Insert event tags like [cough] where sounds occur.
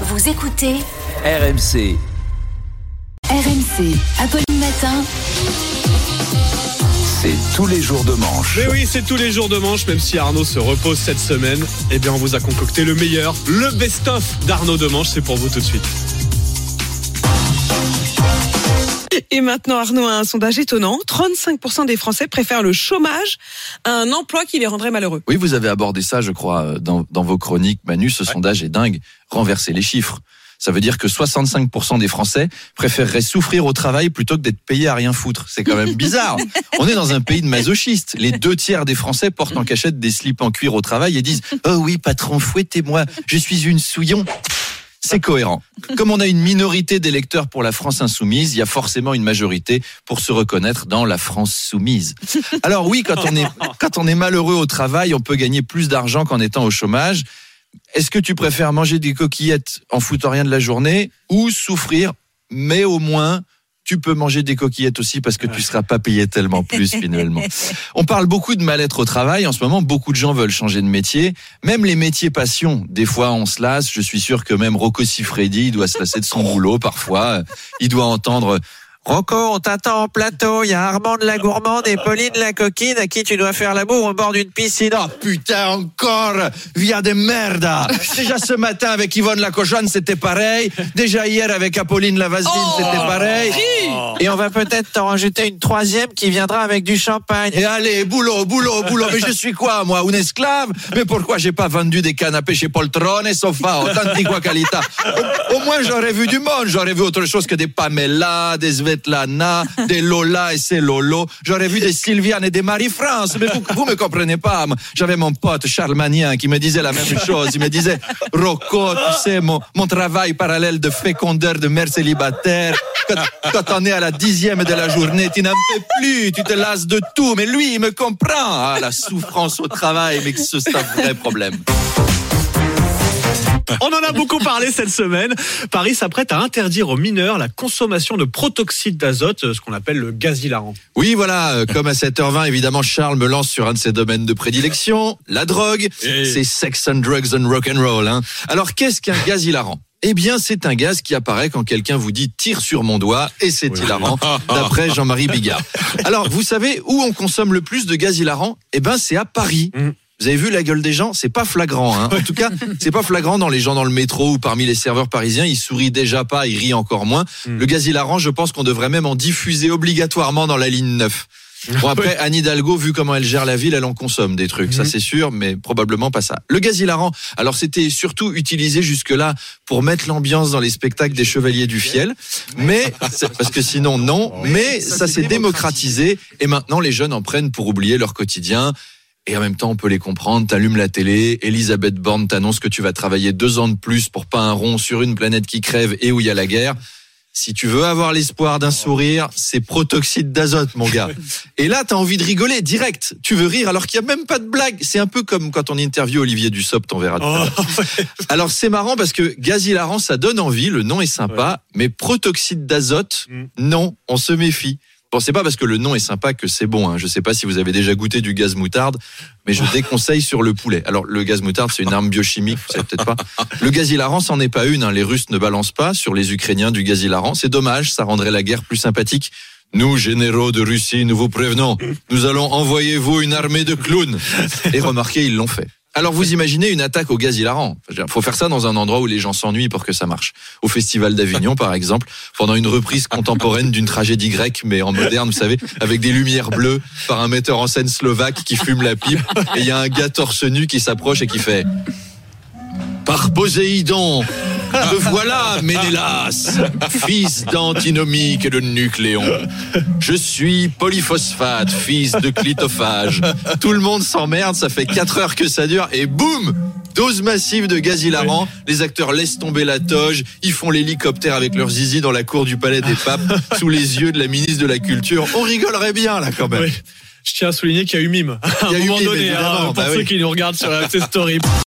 Vous écoutez RMC. RMC, Apolline Matin. C'est tous les jours de manche. Mais oui, c'est tous les jours de manche, même si Arnaud se repose cette semaine. Eh bien, on vous a concocté le meilleur, le best-of d'Arnaud de manche. C'est pour vous tout de suite. Et maintenant, Arnaud a un sondage étonnant. 35% des Français préfèrent le chômage à un emploi qui les rendrait malheureux. Oui, vous avez abordé ça, je crois, euh, dans, dans vos chroniques. Manu, ce sondage est dingue. Renverser les chiffres. Ça veut dire que 65% des Français préféreraient souffrir au travail plutôt que d'être payés à rien foutre. C'est quand même bizarre. [laughs] On est dans un pays de masochistes. Les deux tiers des Français portent en cachette des slips en cuir au travail et disent « Oh oui, patron, fouettez-moi, je suis une souillon ». C'est cohérent. Comme on a une minorité d'électeurs pour la France insoumise, il y a forcément une majorité pour se reconnaître dans la France soumise. Alors oui, quand on est, malheureux au travail, on peut gagner plus d'argent qu'en étant au chômage. Est-ce que tu préfères manger des coquillettes en foutant rien de la journée ou souffrir, mais au moins tu peux manger des coquillettes aussi parce que tu seras pas payé tellement plus [laughs] finalement. On parle beaucoup de mal-être au travail. En ce moment, beaucoup de gens veulent changer de métier. Même les métiers passion. Des fois, on se lasse. Je suis sûr que même Rocco Siffredi, il doit se lasser de son [laughs] boulot parfois. Il doit entendre Rocco, on t'attend en plateau. Il y a Armand de la gourmande et Pauline la coquine à qui tu dois faire l'amour au bord d'une piscine. Oh putain, encore Via de merda Déjà ce matin avec Yvonne la cochonne, c'était pareil. Déjà hier avec Apolline la vaseline, c'était pareil. Et on va peut-être t'en rajouter une troisième qui viendra avec du champagne. Et allez, boulot, boulot, boulot. Mais je suis quoi, moi, une esclave? Mais pourquoi j'ai pas vendu des canapés chez Poltrone et Sofa Autantigua qualità au, au moins, j'aurais vu du monde. J'aurais vu autre chose que des Pamela, des Des Lola et ces Lolo. J'aurais vu des Sylviane et des Marie-France. Mais vous, vous me comprenez pas. J'avais mon pote Charles qui me disait la même chose. Il me disait, Rocco, tu sais, mon, mon travail parallèle de fécondeur de mère célibataire, quand, on est à la dixième de la journée, tu n'en peux plus, tu te lasses de tout. Mais lui, il me comprend. Ah, la souffrance au travail, mais c'est un vrai problème. On en a beaucoup parlé cette semaine. Paris s'apprête à interdire aux mineurs la consommation de protoxyde d'azote, ce qu'on appelle le gaz hilarant. Oui, voilà, euh, comme à 7h20, évidemment, Charles me lance sur un de ses domaines de prédilection, la drogue. Et- C'est sex and drugs and rock and roll. Hein. Alors, qu'est-ce qu'un gaz hilarant? Eh bien, c'est un gaz qui apparaît quand quelqu'un vous dit tire sur mon doigt et c'est hilarant, d'après Jean-Marie Bigard. [laughs] Alors, vous savez où on consomme le plus de gaz hilarant? Eh ben, c'est à Paris. Mm. Vous avez vu la gueule des gens? C'est pas flagrant. Hein. En tout cas, [laughs] c'est pas flagrant dans les gens dans le métro ou parmi les serveurs parisiens. Ils sourient déjà pas, ils rient encore moins. Mm. Le gaz hilarant, je pense qu'on devrait même en diffuser obligatoirement dans la ligne 9. [laughs] Bon après Anne Hidalgo, vu comment elle gère la ville, elle en consomme des trucs, ça Mhm. c'est sûr, mais probablement pas ça. Le gaz hilarant, alors c'était surtout utilisé jusque-là pour mettre l'ambiance dans les spectacles des Chevaliers du Fiel, mais parce que sinon non, mais ça s'est démocratisé et maintenant les jeunes en prennent pour oublier leur quotidien. Et en même temps, on peut les comprendre. T'allumes la télé, Elisabeth Borne t'annonce que tu vas travailler deux ans de plus pour pas un rond sur une planète qui crève et où il y a la guerre. Si tu veux avoir l'espoir d'un sourire, c'est protoxyde d'azote, mon gars. [laughs] Et là, t'as envie de rigoler direct. Tu veux rire alors qu'il y a même pas de blague. C'est un peu comme quand on interview Olivier Dussopt, on verra. l'heure. [laughs] Alors c'est marrant parce que gaz hilarant, ça donne envie, le nom est sympa, mais protoxyde d'azote, Mm. non, on se méfie. C'est pas parce que le nom est sympa que c'est bon. Hein. Je sais pas si vous avez déjà goûté du gaz moutarde, mais je déconseille sur le poulet. Alors le gaz moutarde, c'est une arme biochimique, vous savez peut-être pas. Le gaz hilarant, c'en est pas une. hein. Les Russes ne balancent pas sur les Ukrainiens du gaz hilarant. C'est dommage, ça rendrait la guerre plus sympathique. Nous, généraux de Russie, nous vous prévenons. Nous allons envoyer vous une armée de clowns. Et remarquez, ils l'ont fait. Alors vous imaginez une attaque au gaz hilarant. Il faut faire ça dans un endroit où les gens s'ennuient pour que ça marche. Au Festival d'Avignon, par exemple, pendant une reprise contemporaine d'une tragédie grecque, mais en moderne, vous savez, avec des lumières bleues, par un metteur en scène slovaque qui fume la pipe, et il y a un gars torse nu qui s'approche et qui fait Par Poséidon, te voilà, Ménélas, fils d'antinomique et de nucléon. Je suis polyphosphate, fils de clitophage. Tout le monde s'emmerde, ça fait 4 heures que ça dure, et boum Dose massive de gaz hilarant, les acteurs laissent tomber la toge, ils font l'hélicoptère avec leur zizi dans la cour du Palais des Papes, [laughs] sous les yeux de la ministre de la Culture. On rigolerait bien là quand même. Oui. Je tiens à souligner qu'il y a eu mime à Il y un a eu moment mime, donné, hein, pour bah ceux oui. qui nous regardent sur la [laughs] story.